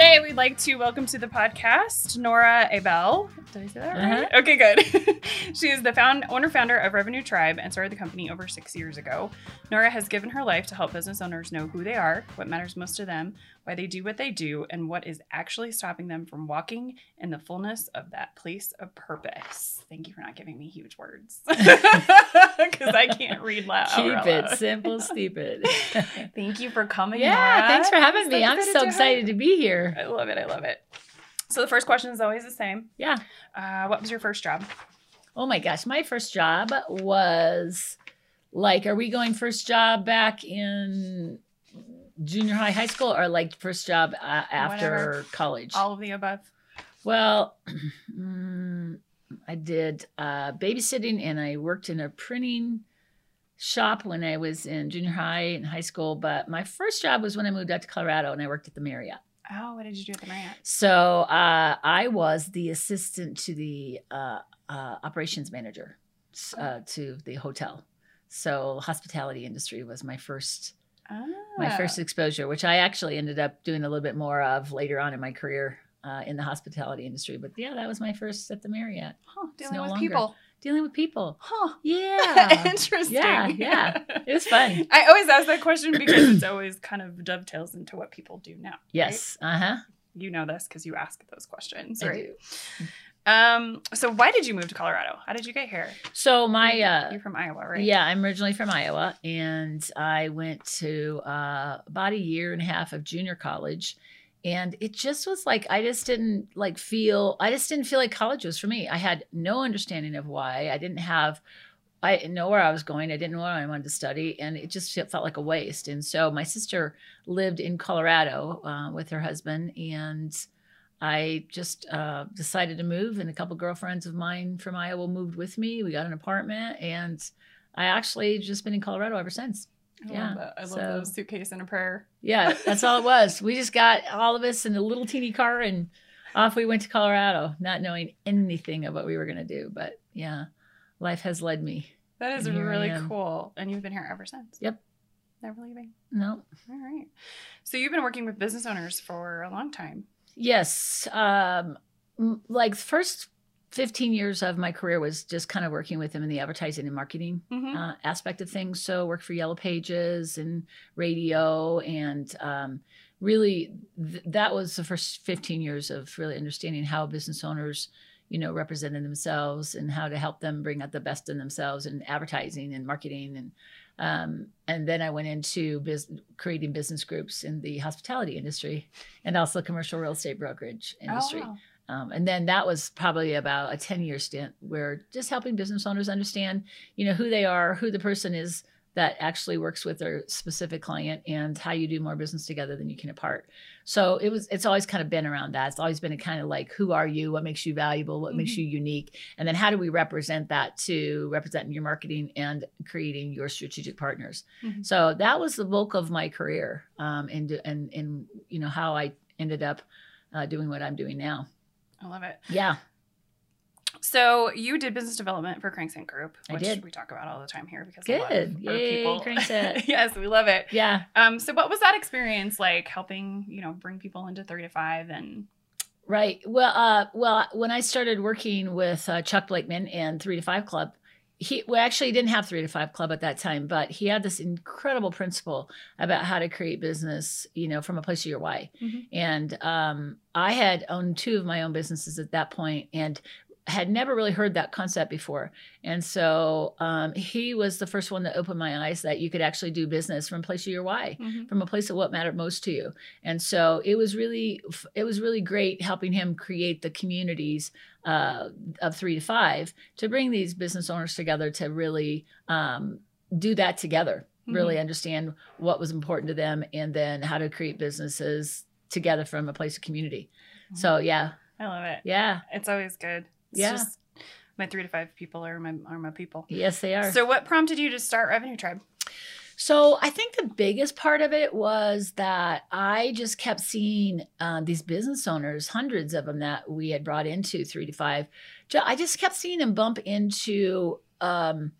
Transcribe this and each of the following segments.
Today, we'd like to welcome to the podcast Nora Abell. Did I say that right? Uh-huh. Okay, good. she is the found, owner founder of RevenueTribe and started the company over six years ago. Nora has given her life to help business owners know who they are, what matters most to them, why they do what they do, and what is actually stopping them from walking in the fullness of that place of purpose. Thank you for not giving me huge words because I can't read loud. Keep it simple, stupid. Thank you for coming. yeah, Nora. thanks for having me. I'm so excited to be here. I love it. I love it. So the first question is always the same. Yeah. Uh, what was your first job? Oh my gosh, my first job was like, are we going first job back in junior high, high school, or like first job uh, after Whatever. college? All of the above. Well, mm, I did uh, babysitting and I worked in a printing shop when I was in junior high and high school. But my first job was when I moved out to Colorado and I worked at the Marriott. Oh, what did you do at the Marriott? So uh, I was the assistant to the uh, uh, operations manager uh, to the hotel. So hospitality industry was my first Ah. my first exposure, which I actually ended up doing a little bit more of later on in my career uh, in the hospitality industry. But yeah, that was my first at the Marriott, Huh, dealing no with longer. people. dealing with people. Huh. Yeah, Interesting. Yeah, yeah. it was fun. I always ask that question because it's always kind of dovetails into what people do now. right? Yes, uh huh. You know this because you ask those questions, I right? do. Um. So why did you move to Colorado? How did you get here? So my uh, You're from Iowa, right? Yeah, I'm originally from Iowa, and I went to uh, about a year and a half of junior college, and it just was like I just didn't like feel I just didn't feel like college was for me. I had no understanding of why. I didn't have. I didn't know where I was going. I didn't know what I wanted to study, and it just felt like a waste. And so my sister lived in Colorado uh, with her husband, and I just uh, decided to move, and a couple girlfriends of mine from Iowa moved with me. We got an apartment, and I actually just been in Colorado ever since. I Yeah, love that. I love so- those suitcase and a prayer. Yeah, that's all it was. We just got all of us in a little teeny car, and off we went to Colorado, not knowing anything of what we were going to do. But yeah, life has led me. That is And here I really cool. And you've been here ever since. Yep. Never leaving. No, All right. So you've been working with business owners for a long time. Yes, um, like first. 15 years of my career was just kind of working with them in the advertising and marketing Mm-hmm. uh, aspect of things. So worked for Yellow Pages and radio, and um, really th- that was the first 15 years of really understanding how business owners, you know, represented themselves and how to help them bring out the best in themselves in advertising and marketing and. Um, and then I went into bus- creating business groups in the hospitality industry and also commercial real estate brokerage industry. Oh, Um, and then that was probably about a 10 year stint where just helping business owners understand, you know, who they are, who the person is that actually works with their specific client and how you do more business together than you can apart. So it was, it's always kind of been around that. It's always been a kind of like, who are you? What makes you valuable? What makes Mhm. you unique? And then how do we represent that to represent your marketing and creating your strategic partners? Mhm. So that was the bulk of my career um, and, and, and, you know, how I ended up uh, doing what I'm doing now. I love it. Yeah. So you did business development for Crankset Group, I which did. we talk about all the time here because a Good. of Yay, people. Crankset. yes, we love it. Yeah. Um, so what was that experience like helping, you know, bring people into three to five and Right. Well, uh, well, when I started working with uh, Chuck Blakeman and Three to Five Club, he well actually didn't have Three to Five Club at that time, but he had this incredible principle about how to create business, you know, from a place of your why. Mhm. And um, I had owned two of my own businesses at that point, and had never really heard that concept before. And so um, he was the first one that opened my eyes that you could actually do business from a place of your why. from a place of what mattered most to you and so it was really it was really great helping him create the communities uh, of three to five to bring these business owners together to really um, do that together really understand what was important to them and then how to create businesses together from a place of community so yeah I love it. yeah It's always good. It's Yeah. just my three to five people are my are my people. yes they are So what prompted you to start RevenueTribe? So I think the biggest part of it was that I just kept seeing uh, these business owners, hundreds of them that we had brought into three to five. I just kept seeing them bump into um,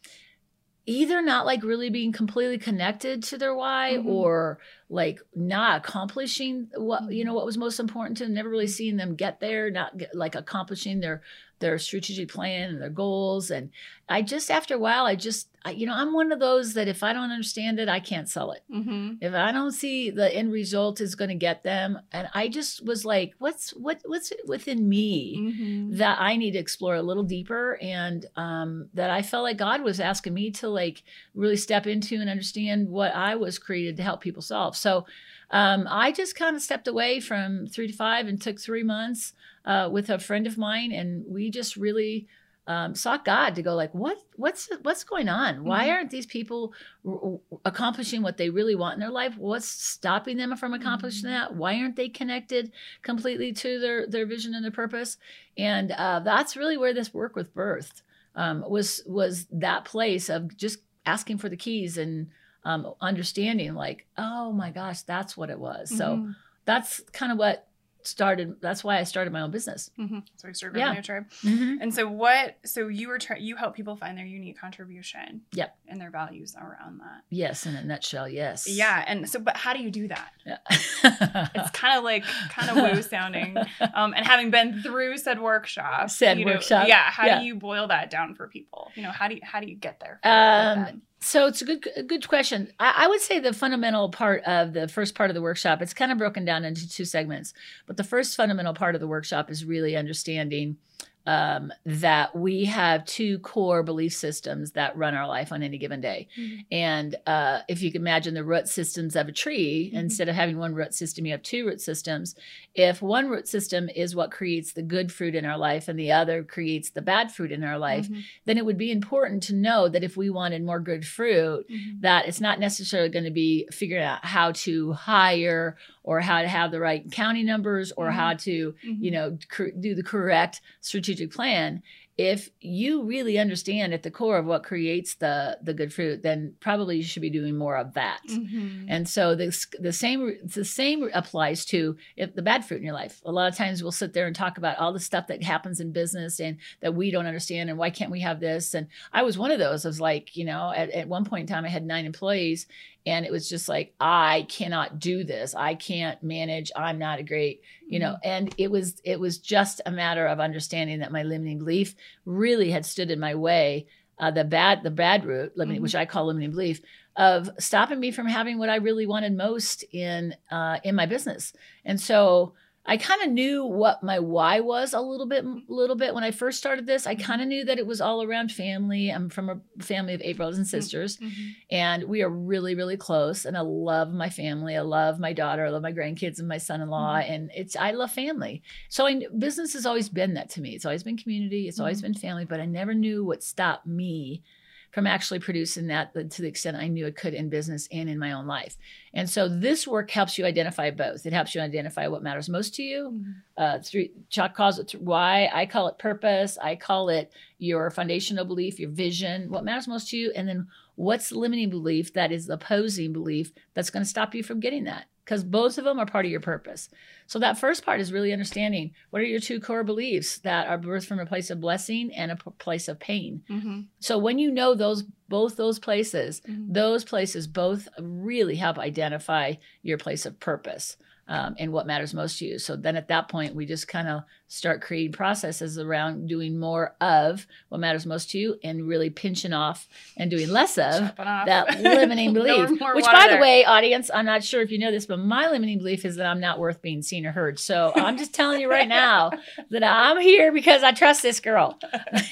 either not like really being completely connected to their why Mhm. or like not accomplishing what you know Mhm. what was most important to them never really seeing them get there not get, like accomplishing their their strategic plan and their goals and i just after a while i just I, you know i'm one of those that if i don't understand it i can't sell it Mm-hmm. if i don't see the end result is going to get them and i just was like what's what what's within me Mm-hmm. that I need to explore a little deeper and um, that I felt like God was asking me to like really step into and understand what I was created to help people solve. So um, I just kind of stepped away from three to five and took three months uh, with a friend of mine, and we just really um, sought God to go like, what what's what's going on? Why Mhm. aren't these people r- accomplishing what they really want in their life? What's stopping them from accomplishing Mhm. that? Why aren't they connected completely to their their vision and their purpose? And uh, that's really where this work with birth um, was was that place of just asking for the keys and um, understanding like, oh my gosh, that's what it was. So Mhm. that's kind of what started. That's why I started my own business. Mhm. So we started Yeah. RevenueTribe. And so what? So you were trying. You help people find their unique contribution. Yep. And their values around that. Yes, in a nutshell, yes. Yeah. And so, but how do you do that? Yeah. It's kind of like kind of woo sounding. Um, and having been through said workshop, Said you know, workshop, yeah. How yeah. do you boil that down for people? You know, how do you how do you get there? Um, so it's a good a good question. I, I would say the fundamental part of the first part of the workshop, it's kind of broken down into two segments. But the first fundamental part of the workshop is really understanding um, that we have two core belief systems that run our life on any given day. Mhm. And uh, if you can imagine the root systems of a tree, Mhm. instead of having one root system, you have two root systems. If one root system is what creates the good fruit in our life and the other creates the bad fruit in our life, Mhm. then it would be important to know that if we wanted more good fruit, Mhm. that it's not necessarily going to be figuring out how to hire or how to have the right county numbers or Mhm. how to Mhm. you know cor- do the correct strategic plan if you really understand at the core of what creates the the good fruit then probably you should be doing more of that Mhm. and so this the same the same applies to if the bad fruit in your life. A lot of times we'll sit there and talk about all the stuff that happens in business and that we don't understand and why can't we have this? And I was one of those. I was like, you know, at, at one point in time I had nine employees and it was just like, I cannot do this. I can't manage. I'm not a great, you know, and it was it was just a matter of understanding that my limiting belief really had stood in my way. Uh, the bad the bad root, limiting, Mhm. which I call limiting belief, of stopping me from having what I really wanted most in uh, in my business. And so I kind of knew what my why was a little bit, little bit when I first started this. I kind of knew that it was all around family. I'm from a family of eight brothers and sisters, Mhm. and we are really, really close. And I love my family. I love my daughter. I love my grandkids and my son-in-law. And it's I love family. So I, business has always been that to me. It's always been community. It's always Mhm. been family. But I never knew what stopped me from actually producing that to the extent I knew it could in business and in my own life. And so this work helps you identify both. It helps you identify what matters most to you. Mhm. Uh, three, Chuck calls it why. I call it purpose. I call it your foundational belief, your vision, what matters most to you, and then what's the limiting belief that is the opposing belief that's going to stop you from getting that. Because both of them are part of your purpose. So that first part is really understanding what are your two core beliefs that are birthed from a place of blessing and a p- place of pain. Mhm. So when you know those both those places, Mhm. those places both really help identify your place of purpose um, and what matters most to you. So then at that point, we just kind of start creating processes around doing more of what matters most to you and really pinching off and doing less of that limiting belief. more which, by the way, audience, I'm not sure if you know this, but my limiting belief is that I'm not worth being seen or heard. So I'm just telling you right now that I'm here because I trust this girl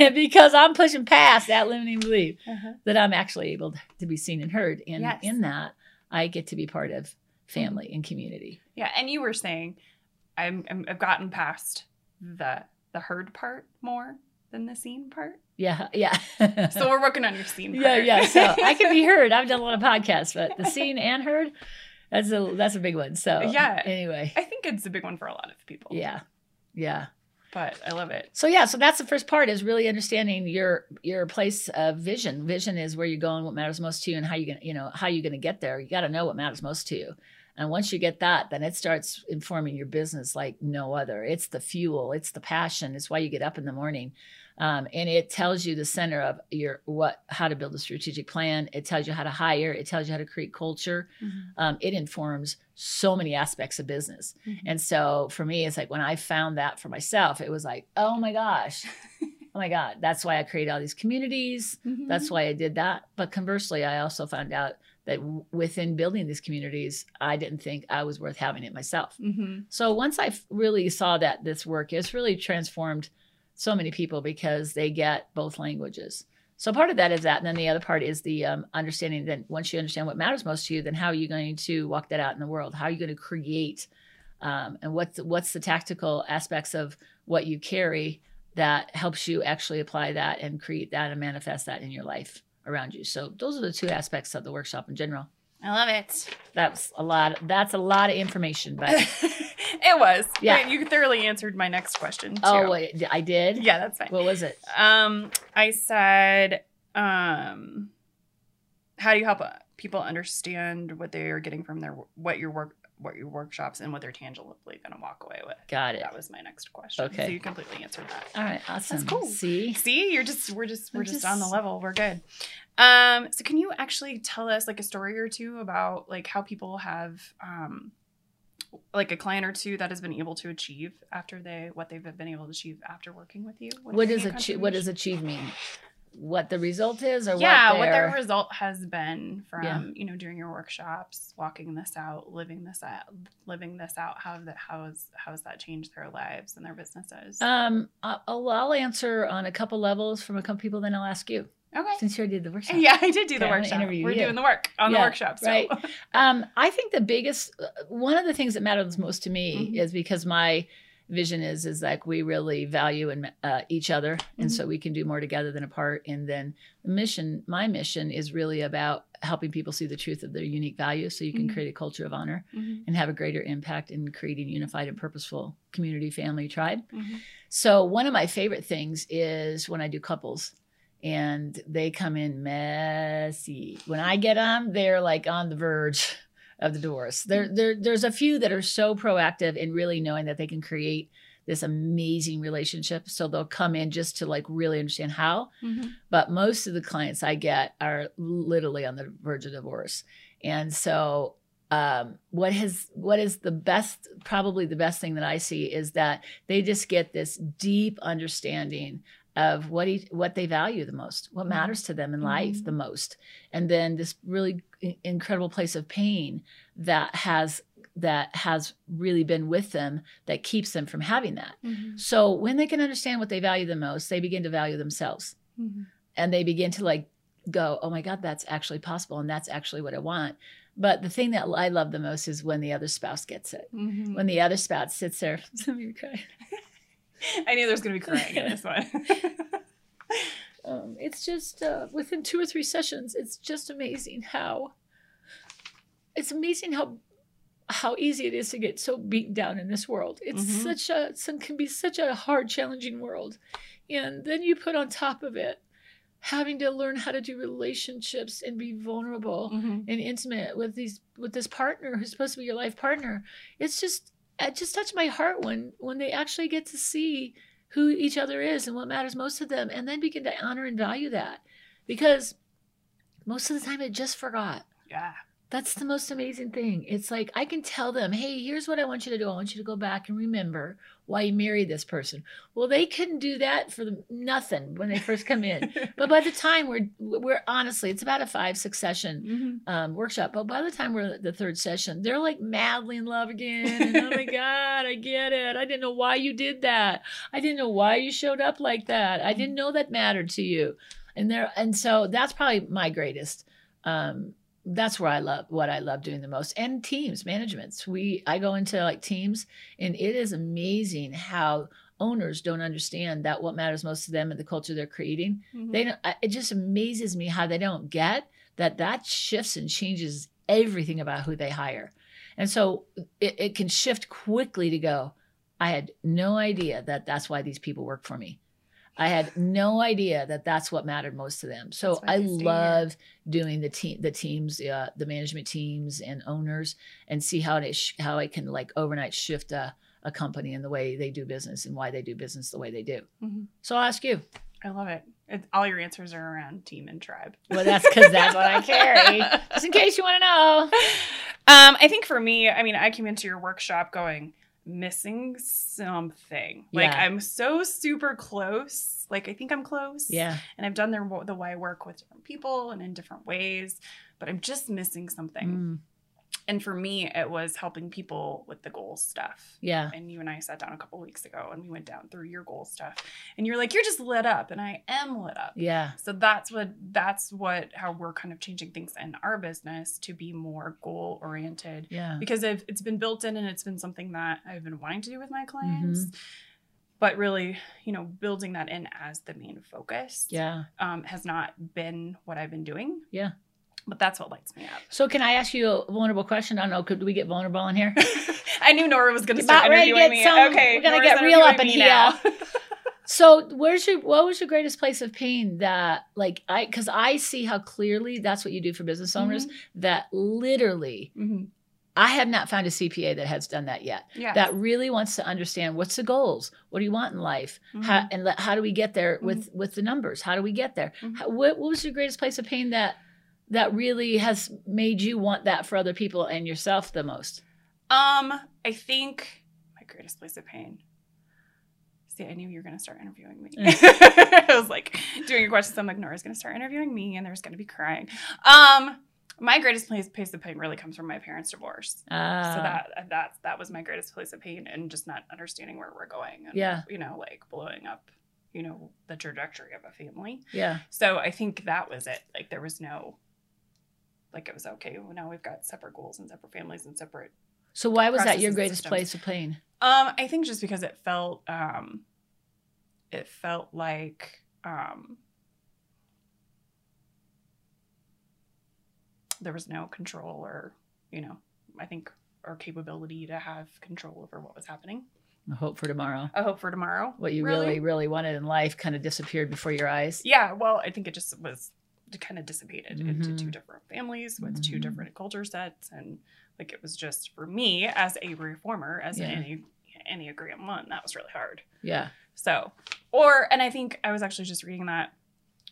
and because I'm pushing past that limiting belief Uh-huh. that I'm actually able to be seen and heard. And Yes. in that, I get to be part of family and community. Yeah, and you were saying, I'm, I'm I've gotten past the the heard part more than the seen part. Yeah, yeah. So we're working on your seen part. yeah, yeah. So I can be heard. I've done a lot of podcasts, but the seen and heard, that's a that's a big one. So Yeah. Anyway, I think it's a big one for a lot of people. yeah, yeah. But I love it. So yeah, so that's the first part is really understanding your your place of vision. Vision is where you're going, what matters most to you, and how you gonna you know how you're gonna get there. You got to know what matters most to you. And once you get that, then it starts informing your business like no other. It's the fuel, it's the passion, it's why you get up in the morning. Um, and it tells you the center of your what how to build a strategic plan it tells you how to hire it tells you how to create culture Mhm. um, it informs so many aspects of business Mhm. and so for me it's like when i found that for myself it was like oh my gosh oh my god that's why i created all these communities Mhm. that's why i did that but conversely i also found out that w- within building these communities i didn't think i was worth having it myself Mhm. so once I f- really saw that this work, it's really transformed so many people because they get both languages. So part of that is that, and then the other part is the um, understanding that once you understand what matters most to you, then how are you going to walk that out in the world? How are you going to create, um, and what's what's the tactical aspects of what you carry that helps you actually apply that and create that and manifest that in your life around you. So those are the two aspects of the workshop in general. I love it. That's a lot. That's a lot of information, but it was. Yeah. You thoroughly answered my next question too. oh, wait, I did. Yeah, that's fine. What was it? Um, I said, um, how do you help uh, people understand what they are getting from their what your work, what your workshops, and what they're tangibly going to walk away with? Got it. That was my next question. Okay. so you completely answered that. All right, awesome. cool. See, See, you're just we're just we're I'm just, on the level. We're good. Um, so can you actually tell us like a story or two about like how people have um like a client or two that has been able to achieve after they what they've been able to achieve after working with you? what has does achieve? What does achieve mean? What the result is, or yeah, what what their, their result has been from Yeah. you know doing your workshops, walking this out, living this out, living this out. How that how is how has that changed their lives and their businesses? Um, I'll, I'll answer on a couple levels from a couple people, then I'll ask you okay. since you already did the workshop. Yeah, I did do Okay, the workshop. We're you. doing the work on the Yeah, workshop. So. right. Um, I think the biggest uh, one of the things that matters most to me Mhm. is because my vision is is like we really value and uh, each other, and Mhm. so we can do more together than apart. And then the mission, my mission, is really about helping people see the truth of their unique value, so you can Mhm. create a culture of honor Mhm, and have a greater impact in creating unified and purposeful community, family, tribe. mhm. So one of my favorite things is when I do couples and they come in messy. When I get them, they're like on the verge of the divorce. There, there, there's a few that are so proactive in really knowing that they can create this amazing relationship. So they'll come in just to like really understand how. Mhm. But most of the clients I get are literally on the verge of divorce. And so um, what has what is the best probably the best thing that I see is that they just get this deep understanding of what he, what they value the most, what Mhm. matters to them in life Mhm. the most, and then this really incredible place of pain that has that has really been with them that keeps them from having that. Mhm. So when they can understand what they value the most, they begin to value themselves Mhm. and they begin to like go, oh my God, that's actually possible. And that's actually what I want. But the thing that I love the most is when the other spouse gets it. Mhm. When the other spouse sits there, let me cry. I knew there was going to be crying in this one. Um, it's just uh, within two or three sessions, it's just amazing how it's amazing how how easy it is to get so beaten down in this world. It's Mhm. such a some can be such a hard, challenging world, and then you put on top of it having to learn how to do relationships and be vulnerable Mhm. and intimate with these with this partner who's supposed to be your life partner. It's just it just touched my heart when when they actually get to see who each other is and what matters most to them and then begin to honor and value that because most of the time it just forgot Yeah. That's the most amazing thing it's like i can tell them hey here's what i want you to do i want you to go back and remember why you married this person well they couldn't do that for the, nothing when they first come in but by the time we're we're honestly it's about a five six session Mhm. um, workshop. But by the time we're at the third session, they're like madly in love again. And, oh my God, I get it. I didn't know why you did that. I didn't know why you showed up like that. I didn't know that mattered to you. And there, and so that's probably my greatest. Um, that's where I love what I love doing the most. And teams, managements. We I go into like teams, and it is amazing how owners don't understand that what matters most to them and the culture they're creating Mhm. they don't I- it just amazes me how they don't get that that shifts and changes everything about who they hire and so it, it can shift quickly to go i had no idea that that's why these people work for me I had no idea that that's what mattered most to them. So I they stay here. love doing the team, the teams, uh, the management teams and owners, and see how it sh- how I can like overnight shift a, a company and the way they do business and why they do business the way they do. Mhm. So I'll ask you. I love it. it. All your answers are around team and tribe. Well, that's because that's what I carry. Just in case you want to know. Um, I think for me, I mean, I came into your workshop going missing something. Like Yeah. I'm so super close. Like I think I'm close. Yeah. And I've done the the why work with different people and in different ways, but I'm just missing something. Mm, And for me, it was helping people with the goals stuff. yeah. And you and I sat down a couple weeks ago and we went down through your goal stuff. And you're like, you're just lit up, and I am lit up. Yeah. So that's what that's what how we're kind of changing things in our business to be more goal oriented Yeah. because if it's been built in and it's been something that I've been wanting to do with my clients. Mm-hmm. But really, you know, building that in as the main focus Yeah. um, has not been what I've been doing. Yeah. But that's what lights me up. So can I ask you a vulnerable question? I don't know. Could we get vulnerable in here? I knew Nora was going to start interviewing get me. some- okay, we're gonna get real up in now. So where's your what was your greatest place of pain that like I because I see how clearly that's what you do for business owners that literally Mhm. I have not found a CPA that has done that yet. Yeah. That really wants to understand what's the goals, what do you want in life, Mhm. how, and how do we get there with with the numbers? How do we get there? Mhm. How, what, what was your greatest place of pain that that really has made you want that for other people and yourself the most? Um, I think my greatest place of pain. See, I knew you were going to start interviewing me. I was like doing your questions. I'm like, Nora's going to start interviewing me, and there's going to be crying. Um, my greatest place place of pain really comes from my parents' divorce. Ah, so that that that was my greatest place of pain, and just not understanding where we're going. And, Yeah. you know, like blowing up, you know, the trajectory of a family. yeah, So I think that was it. Like there was no, like it was okay. Well, now we've got separate goals and separate families and separate So why was that your greatest systems. place of pain? Um, I think just because it felt um it felt like um there was no control or, you know, I think or capability to have control over what was happening. A hope for tomorrow. A hope for tomorrow. What you really, really wanted in life kind of disappeared before your eyes. Yeah, well, I think it just was kind of dissipated into Mhm. two different families with two Mhm. different culture sets and like it was just for me as a reformer as Yeah. an Enne- Enneagram one, that was really hard. Yeah. So, or, and I think I was actually just reading that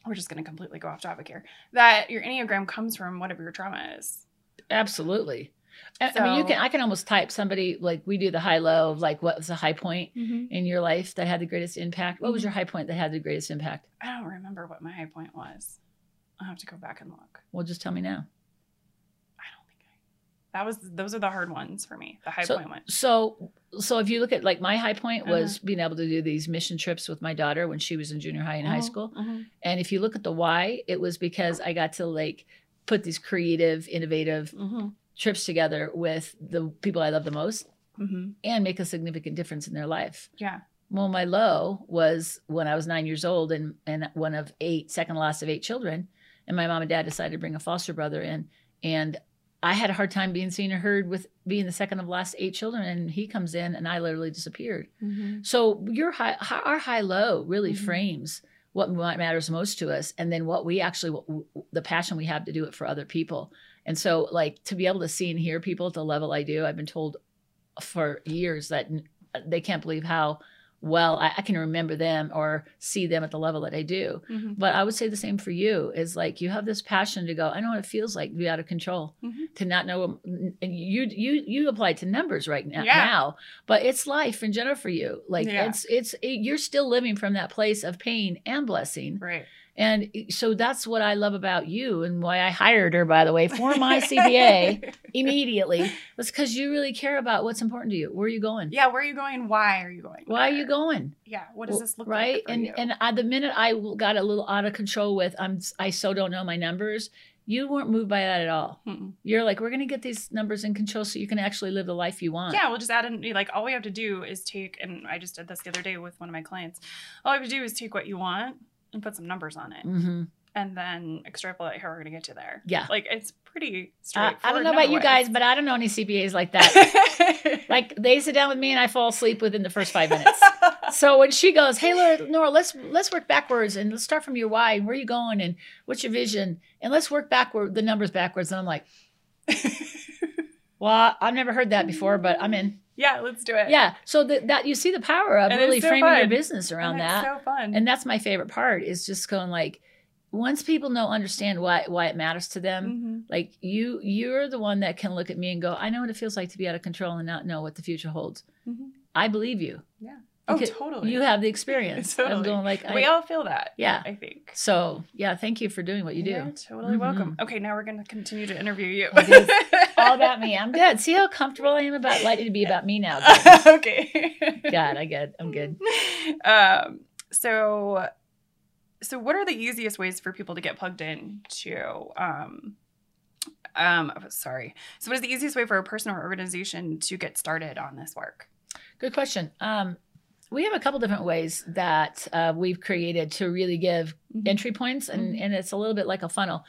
we're just going to completely go off topic here that your Enneagram comes from whatever your trauma is. Absolutely. I, I mean, you can. I can almost type somebody like we do the high low of like what was the high point in your life that had the greatest impact. What was Mhm. your high point that had the greatest impact? I don't remember what my high point was. I'll have to go back and look. Well, just tell me now. I don't think I, that was, those are the hard ones for me. The high So- point one. So, so if you look at like my high point was being able to do these mission trips with my daughter when she was in junior high and high Mhm, school. mhm. And if you look at the why, it was because I got to like put these creative, innovative Mhm. trips together with the people I love the most Mhm. and make a significant difference in their life. Yeah. Well, my low was when I was nine years old and, and one of eight, second last of eight children. And my mom and dad decided to bring a foster brother in. And I had a hard time being seen or heard with being the second of last eight children. And he comes in and I literally disappeared. Mhm. So your high, our high low really Mhm. frames what matters most to us, and then what we actually, what, the passion we have to do it for other people. And so, like to be able to see and hear people at the level I do, I've been told for years that they can't believe how well I, I can remember them or see them at the level that I do. Mhm. But I would say the same for you is like you have this passion to go, I know what it feels like to be out of control, Mhm. to not know and you you you apply to numbers right now, Yeah. now but it's life in general for you. Like Yeah. it's it's it, you're still living from that place of pain and blessing. Right. And so that's what I love about you and why I hired her by the way for my CPA immediately was cuz you really care about what's important to you. Where are you going? yeah. Where are you going? Why are you going? Why are you going? Yeah. What does this look right like? for and you? and I, the minute i got a little out of control with i'm i so don't know my numbers you weren't moved by that at all Mm-mm. you're like we're going to get these numbers in control so you can actually live the life you want Yeah, we'll just add in like all we have to do is take and I just did this the other day with one of my clients. All we have to do is take what you want and put some numbers on it hmm and then extrapolate how we're gonna get to there. yeah Like it's pretty straightforward. I don't know about you guys but i don't know any cpas like that that like they sit down with me and i fall asleep within the first five minutes so when she goes, "Hey, Laura, Nora, let's let's work backwards and let's start from your why and where are you going and what's your vision and let's work backward the numbers backwards," and I'm like, "Well, I've never heard that before, but I'm in." Yeah, let's do it. Yeah. So that that you see the power of And really so framing your business around that, so fun. and that's my favorite part is just going like, once people know understand why why it matters to them. Mhm. Like you, you're the one that can look at me and go, "I know what it feels like to be out of control and not know what the future holds." Mhm. I believe you. Oh, totally. You have the experience Totally. of going like, we I, all feel that. yeah. I think. So yeah, thank you for doing what you do. You're totally Mhm. welcome. Okay, now we're going to continue to interview you. All about me. I'm good. See how comfortable I am about letting it be about me now. okay. God, I get. I'm good. Um. So, so what are the easiest ways for people to get plugged in to? Um. Um. Sorry. So, what is the easiest way for a person or organization to get started on this work? Good question. Um, we have a couple different ways that uh, we've created to really give Mhm. entry points, and Mhm. and it's a little bit like a funnel.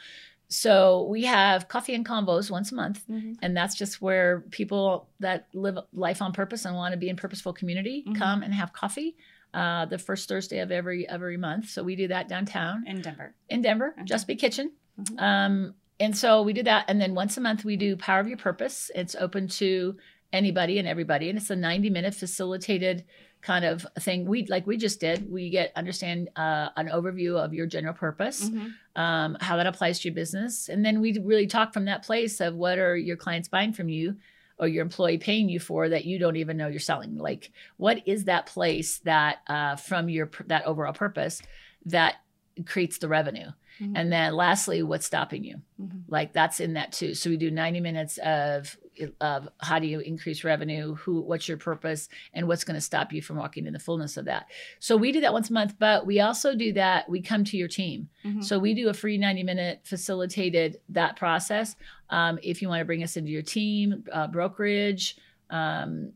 So we have coffee and combos once a month. Mhm. And that's just where people that live life on purpose and want to be in purposeful community Mhm. come and have coffee uh, the first Thursday of every every month. So we do that downtown In Denver. in Denver, Okay. Just Be Kitchen. Mhm. Um, and so we do that. And then once a month, we do Power of Your Purpose. It's open to anybody and everybody. And it's a 90 minute facilitated kind of thing. We like we just did. We get understand uh, an overview of your general purpose Mhm. um, how that applies to your business. And then we really talk from that place of what are your clients buying from you or your employee paying you for that you don't even know you're selling. Like, what is that place that uh, from your that overall purpose that creates the revenue? Mhm. And then lastly, what's stopping you? Mhm. Like that's in that too. So we do 90 minutes of of how do you increase revenue, who what's your purpose, and what's going to stop you from walking in the fullness of that. So we do that once a month, but we also do that. We come to your team. Mhm. So we do a free 90 minute facilitated that process. Um, if you want to bring us into your team, uh, brokerage, um,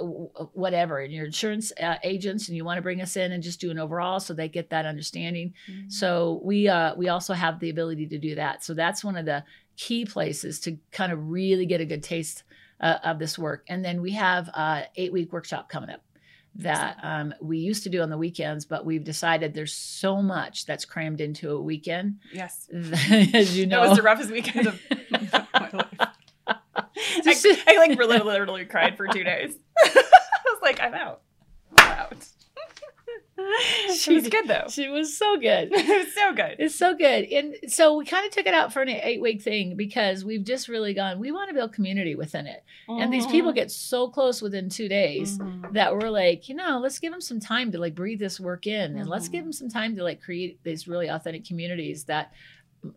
whatever, and your insurance uh, agents, and you want to bring us in and just do an overall, so they get that understanding. Mhm. So we uh, we also have the ability to do that. So that's one of the key places to kind of really get a good taste uh, of this work. And then we have a eight week workshop coming up that um, we used to do on the weekends, but we've decided there's so much that's crammed into a weekend. Yes. As you know, That was the roughest weekend of my life. I, I like literally, literally cried for two days. I was like, I'm out. I'm out. she was good though. she was so good. it was so good. It's so good. And so we kind of took it out for an eight week thing because we've just really gone, we want to build community within it. And these people get so close within two days Mhm. that we're like, you know, let's give them some time to like breathe this work in and let's Mhm. give them some time to like create these really authentic communities that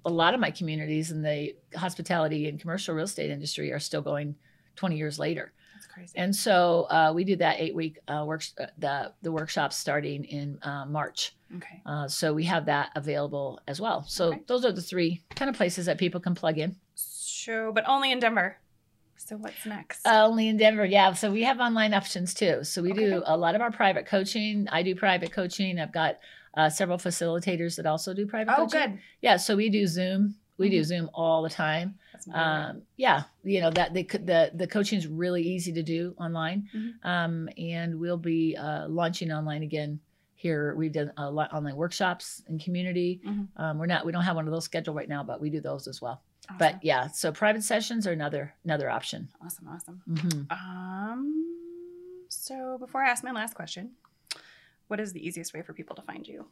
a lot of my communities in the hospitality and commercial real estate industry are still going 20 years later. That's crazy. And so uh, we do that eight week uh, work, uh, the, the workshop starting in uh, March. okay. Uh, so we have that available as well. So Okay. those are the three kind of places that people can plug in. So, but only in Denver. So what's next? Uh, only in Denver, yeah. So we have online options too. So we do a lot of our private coaching. I do private coaching. I've got uh, several facilitators that also do private oh, coaching. good. Yeah. So we do Zoom. We do Mhm. Zoom all the time. That's my favorite. Um, yeah, you know that the the the coaching is really easy to do online, Mhm. um, and we'll be uh, launching online again here. We've done a lot online workshops and community. Mhm. Um, we're not we don't have one of those scheduled right now, but we do those as well. awesome. But yeah, so private sessions are another another option. awesome, awesome. hmm Um. So before I ask my last question, what is the easiest way for people to find you?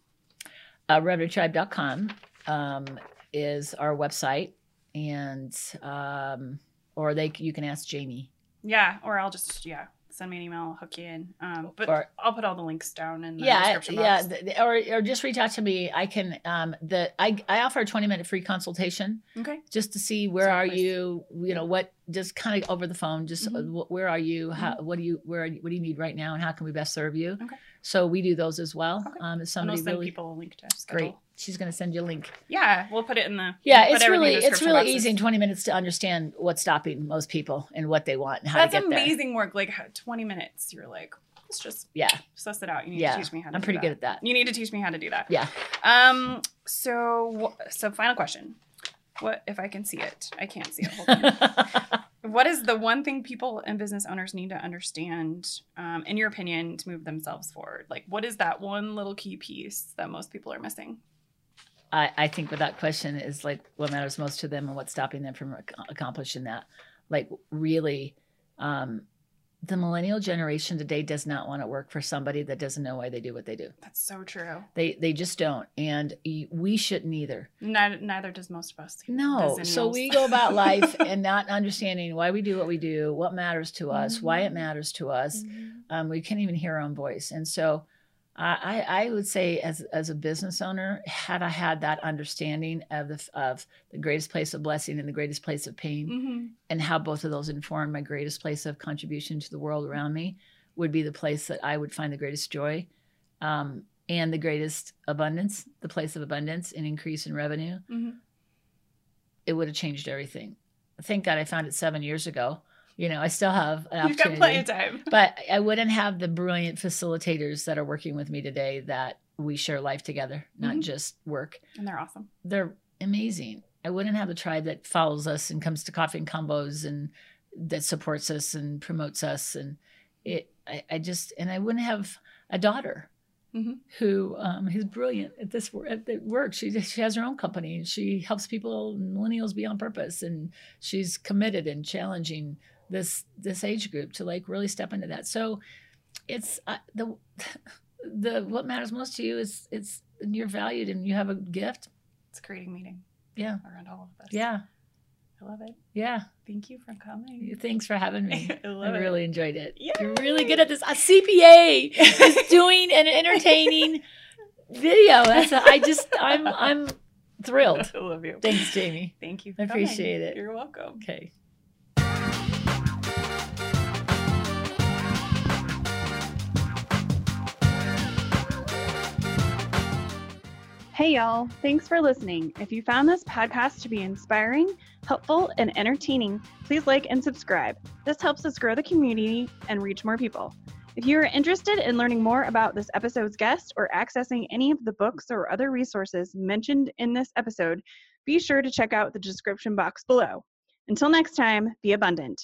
Uh, RevenueTribe.com um, is our website, and um, or they you can ask Jamie. Yeah, or I'll just yeah send me an email, I'll hook you in. Um, but Or- I'll put all the links down in the yeah, description yeah, box. th- or or just reach out to me. I can um the I I offer a twenty minute free consultation Okay. just to see where So are please- you you know what just kind of over the phone just uh, Mhm. where are you how what do you where are you, what do you need right now and how can we best serve you Okay. so we do those as well Okay. um if And I'll send really people a link to schedule. great she's going to send you a link Yeah, we'll put it in the yeah we'll it's really it's really boxes. easy in 20 minutes to understand what's stopping most people and what they want and how That's to get there amazing work. Like 20 minutes, you're like, let's just yeah suss it out. You need yeah to teach me how to i'm pretty that. good at that You need to teach me how to do that. yeah Um. So, so final question. What if I can see it? I can't see it. What is the one thing people and business owners need to understand, um, in your opinion, to move themselves forward? Like, what is that one little key piece that most people are missing? I, I think without question is like what matters most to them and what's stopping them from ac- accomplishing that. Like really, um, the millennial generation today does not want to work for somebody that doesn't know why they do what they do. That's so true. They they just don't, and we shouldn't either. Neither, neither does most of us. No, so we go about life and not understanding why we do what we do, what matters to us, why it Mhm. matters to us. Mhm. Um, we can't even hear our own voice, and so I, I would say as as a business owner, had I had that understanding of the of the greatest place of blessing and the greatest place of pain, Mhm. and how both of those inform my greatest place of contribution to the world around me, would be the place that I would find the greatest joy, um, and the greatest abundance, the place of abundance and increase in revenue Mhm. it would have changed everything. Thank God I found it seven years ago. You know, I still have an You've got opportunity, plenty of time. but I wouldn't have the brilliant facilitators that are working with me today that we share life together, not Mhm. just work. And they're awesome. They're amazing. I wouldn't have the tribe that follows us and comes to coffee and combos and that supports us and promotes us. And it, I, I just, and I wouldn't have a daughter Mhm. who um, is brilliant at this at the work. She she has her own company and she helps people millennials be on purpose and she's committed and challenging this this age group to like really step into that. So it's uh, the the what matters most to you is it's you're valued and you have a gift. It's creating meaning Yeah, around all of us. yeah, I love it. yeah. Thank you for coming. Thanks for having me. I I love it. really enjoyed it. Yay! You're really good at this. A CPA is doing an entertaining video. That's a, I just I'm I'm thrilled. I love you. Thanks, Jamie. Thank you. For I coming. appreciate it. You're welcome. Okay. Hey, y'all. Thanks for listening. If you found this podcast to be inspiring, helpful, and entertaining, please like and subscribe. This helps us grow the community and reach more people. If you are interested in learning more about this episode's guest or accessing any of the books or other resources mentioned in this episode, be sure to check out the description box below. Until next time, be abundant.